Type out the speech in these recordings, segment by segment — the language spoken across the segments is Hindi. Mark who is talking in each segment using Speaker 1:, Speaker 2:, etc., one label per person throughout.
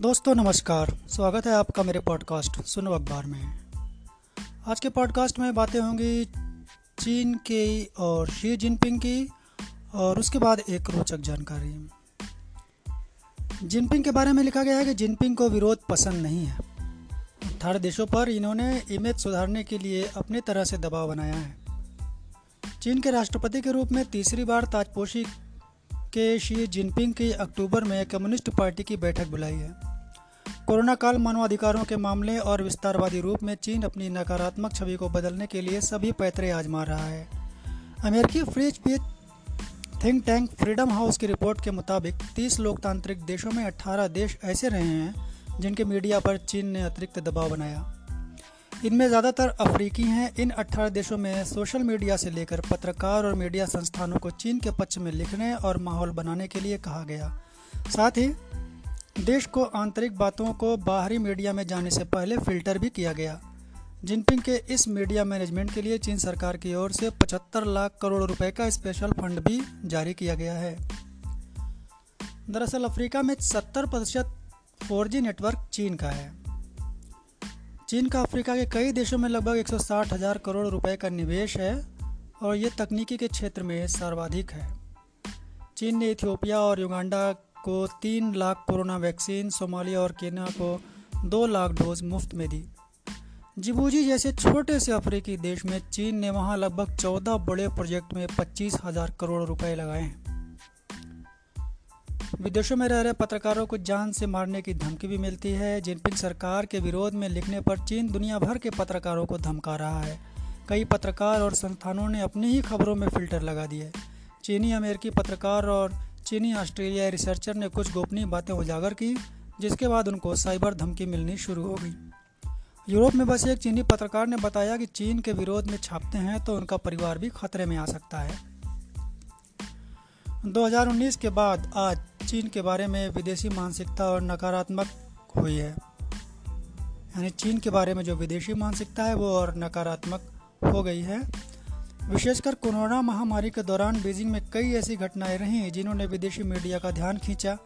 Speaker 1: दोस्तों, नमस्कार। स्वागत है आपका मेरे पॉडकास्ट सुनो अखबार में। आज के पॉडकास्ट में बातें होंगी चीन की और शी जिनपिंग की, और उसके बाद एक रोचक जानकारी। जिनपिंग के बारे में लिखा गया है कि जिनपिंग को विरोध पसंद नहीं है। अठारह देशों पर इन्होंने इमेज सुधारने के लिए अपनी तरह से दबाव बनाया है। चीन के राष्ट्रपति के रूप में तीसरी बार ताजपोशी के शी जिनपिंग की अक्टूबर में कम्युनिस्ट पार्टी की बैठक बुलाई है। कोरोना काल मानवाधिकारों के मामले और विस्तारवादी रूप में चीन अपनी नकारात्मक छवि को बदलने के लिए सभी पैतरे आजमा रहा है। अमेरिकी free speech think tank Freedom House की रिपोर्ट के मुताबिक 30 लोकतांत्रिक देशों में 18 देश ऐसे रहे हैं जिनके मीडिया पर चीन ने अतिरिक्त दबाव बनाया। इनमें ज़्यादातर अफ्रीकी हैं। इन 18 देशों में सोशल मीडिया से लेकर पत्रकार और मीडिया संस्थानों को चीन के पक्ष में लिखने और माहौल बनाने के लिए कहा गया। साथ ही देश को आंतरिक बातों को बाहरी मीडिया में जाने से पहले फ़िल्टर भी किया गया। जिनपिंग के इस मीडिया मैनेजमेंट के लिए चीन सरकार की ओर से 75 लाख करोड़ रुपए का स्पेशल फंड भी जारी किया गया है। दरअसल अफ्रीका में 70 प्रतिशत फोर नेटवर्क चीन का है। चीन का अफ्रीका के कई देशों में लगभग 160 हज़ार करोड़ रुपए का निवेश है और ये तकनीकी के क्षेत्र में सर्वाधिक है। चीन ने इथियोपिया और युगांडा को तीन लाख कोरोना वैक्सीन, सोमालिया और केन्या को दो लाख डोज मुफ़्त में दी। जिबूजी जैसे छोटे से अफ्रीकी देश में चीन ने वहाँ लगभग चौदह बड़े प्रोजेक्ट में पच्चीस हज़ार करोड़ रुपए लगाए हैं। विदेशों में रह रहे पत्रकारों को जान से मारने की धमकी भी मिलती है। जिनपिंग सरकार के विरोध में लिखने पर चीन दुनिया भर के पत्रकारों को धमका रहा है। कई पत्रकार और संस्थानों ने अपनी ही खबरों में फ़िल्टर लगा दिए चीनी, अमेरिकी पत्रकार और चीनी ऑस्ट्रेलियाई रिसर्चर ने कुछ गोपनीय बातें उजागर की, जिसके बाद उनको साइबर धमकी मिलनी शुरू हो गई। यूरोप में बसे एक चीनी पत्रकार ने बताया कि चीन के विरोध में छापते हैं तो उनका परिवार भी खतरे में आ सकता है। 2019 के बाद आज चीन के बारे में विदेशी मानसिकता और नकारात्मक हुई है। यानी चीन के बारे में जो विदेशी मानसिकता है वो और नकारात्मक हो गई है। विशेषकर कोरोना महामारी के दौरान बीजिंग में कई ऐसी घटनाएँ रहीं जिन्होंने विदेशी मीडिया का ध्यान खींचा।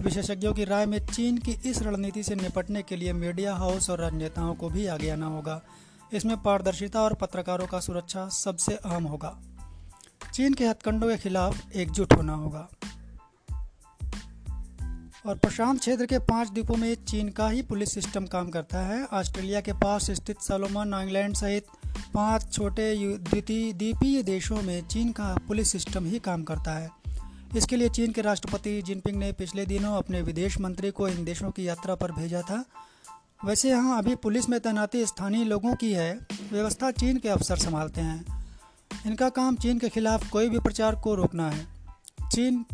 Speaker 1: विशेषज्ञों की राय में चीन की इस रणनीति से निपटने के लिए मीडिया हाउस और राजनेताओं को भी आगे आना होगा। इसमें पारदर्शिता और पत्रकारों का सुरक्षा सबसे अहम होगा। चीन के हथकंडों के खिलाफ एकजुट होना होगा। और प्रशांत क्षेत्र के पाँच द्वीपों में चीन का ही पुलिस सिस्टम काम करता है। ऑस्ट्रेलिया के पास स्थित सलोमन आइलैंड सहित पाँच छोटे द्वितीय द्वीपीय देशों में चीन का पुलिस सिस्टम ही काम करता है। इसके लिए चीन के राष्ट्रपति जिनपिंग ने पिछले दिनों अपने विदेश मंत्री को इन देशों की यात्रा पर भेजा था। वैसे यहाँ अभी पुलिस में तैनाती स्थानीय लोगों की है, व्यवस्था चीन के अफसर संभालते हैं। इनका काम चीन के खिलाफ कोई भी प्रचार को रोकना है। चीन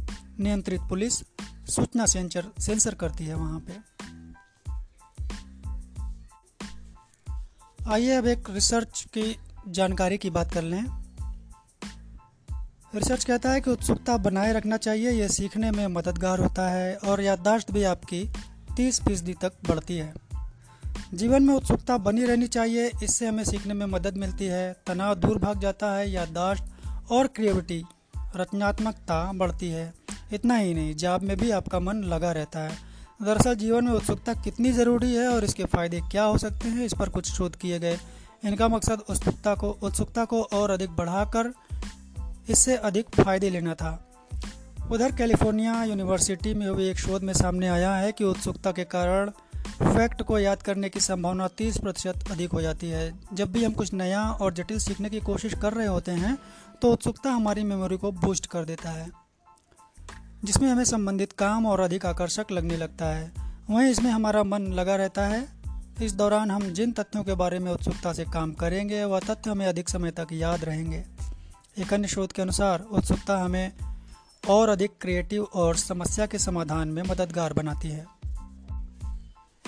Speaker 1: नियंत्रित पुलिस, सूचना सेंसर सेंसर करती है वहाँ पे। आइए अब एक रिसर्च की जानकारी की बात कर लें। रिसर्च कहता है कि उत्सुकता बनाए रखना चाहिए, यह सीखने में मददगार होता है और याददाश्त भी आपकी तीस फ़ीसदी तक बढ़ती है। जीवन में उत्सुकता बनी रहनी चाहिए, इससे हमें सीखने में मदद मिलती है। तनाव दूर भाग जाता है, याददाश्त और क्रिएविटी रचनात्मकता बढ़ती है। इतना ही नहीं, जॉब में भी आपका मन लगा रहता है। दरअसल जीवन में उत्सुकता कितनी ज़रूरी है और इसके फ़ायदे क्या हो सकते हैं, इस पर कुछ शोध किए गए। इनका मकसद उत्सुकता को उत्सुकता को और अधिक बढ़ाकर इससे अधिक फ़ायदे लेना था। उधर कैलिफ़ोर्निया यूनिवर्सिटी में हुए एक शोध में सामने आया है कि उत्सुकता के कारण फैक्ट को याद करने की संभावना 30 प्रतिशत अधिक हो जाती है। जब भी हम कुछ नया और जटिल सीखने की कोशिश कर रहे होते हैं तो उत्सुकता हमारी मेमोरी को बूस्ट कर देता है। जिसमें हमें संबंधित काम और अधिक आकर्षक लगने लगता है। वहीं इसमें हमारा मन लगा रहता है। इस दौरान हम जिन तथ्यों के बारे में उत्सुकता से काम करेंगे, वह तथ्य हमें अधिक समय तक याद रहेंगे। एक अन्य शोध के अनुसार, उत्सुकता हमें और अधिक क्रिएटिव और समस्या के समाधान में मददगार बनाती है।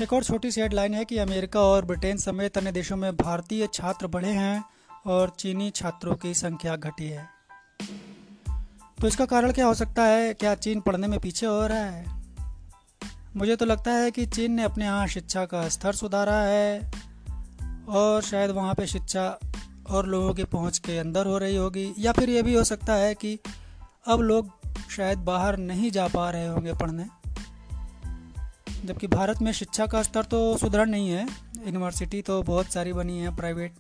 Speaker 1: एक और छोटी सी हेडलाइन है कि अमेरिका और ब्रिटेन समेत अन्य देशों में भारतीय छात्र बढ़े हैं और चीनी छात्रों की संख्या घटी है। तो इसका कारण क्या हो सकता है? क्या चीन पढ़ने में पीछे हो रहा है? मुझे तो लगता है कि चीन ने अपने यहाँ शिक्षा का स्तर सुधारा है और शायद वहाँ पे शिक्षा और लोगों की पहुँच के अंदर हो रही होगी। या फिर ये भी हो सकता है कि अब लोग शायद बाहर नहीं जा पा रहे होंगे पढ़ने, जबकि भारत में शिक्षा का स्तर तो सुधर नहीं है। यूनिवर्सिटी तो बहुत सारी बनी है, प्राइवेट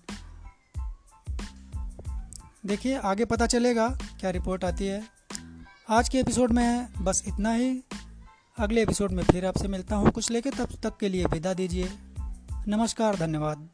Speaker 1: देखिए, आगे पता चलेगा क्या रिपोर्ट आती है। आज के एपिसोड में बस इतना ही। अगले एपिसोड में फिर आपसे मिलता हूँ। कुछ लेके तब तक के लिए विदा दीजिए। नमस्कार, धन्यवाद।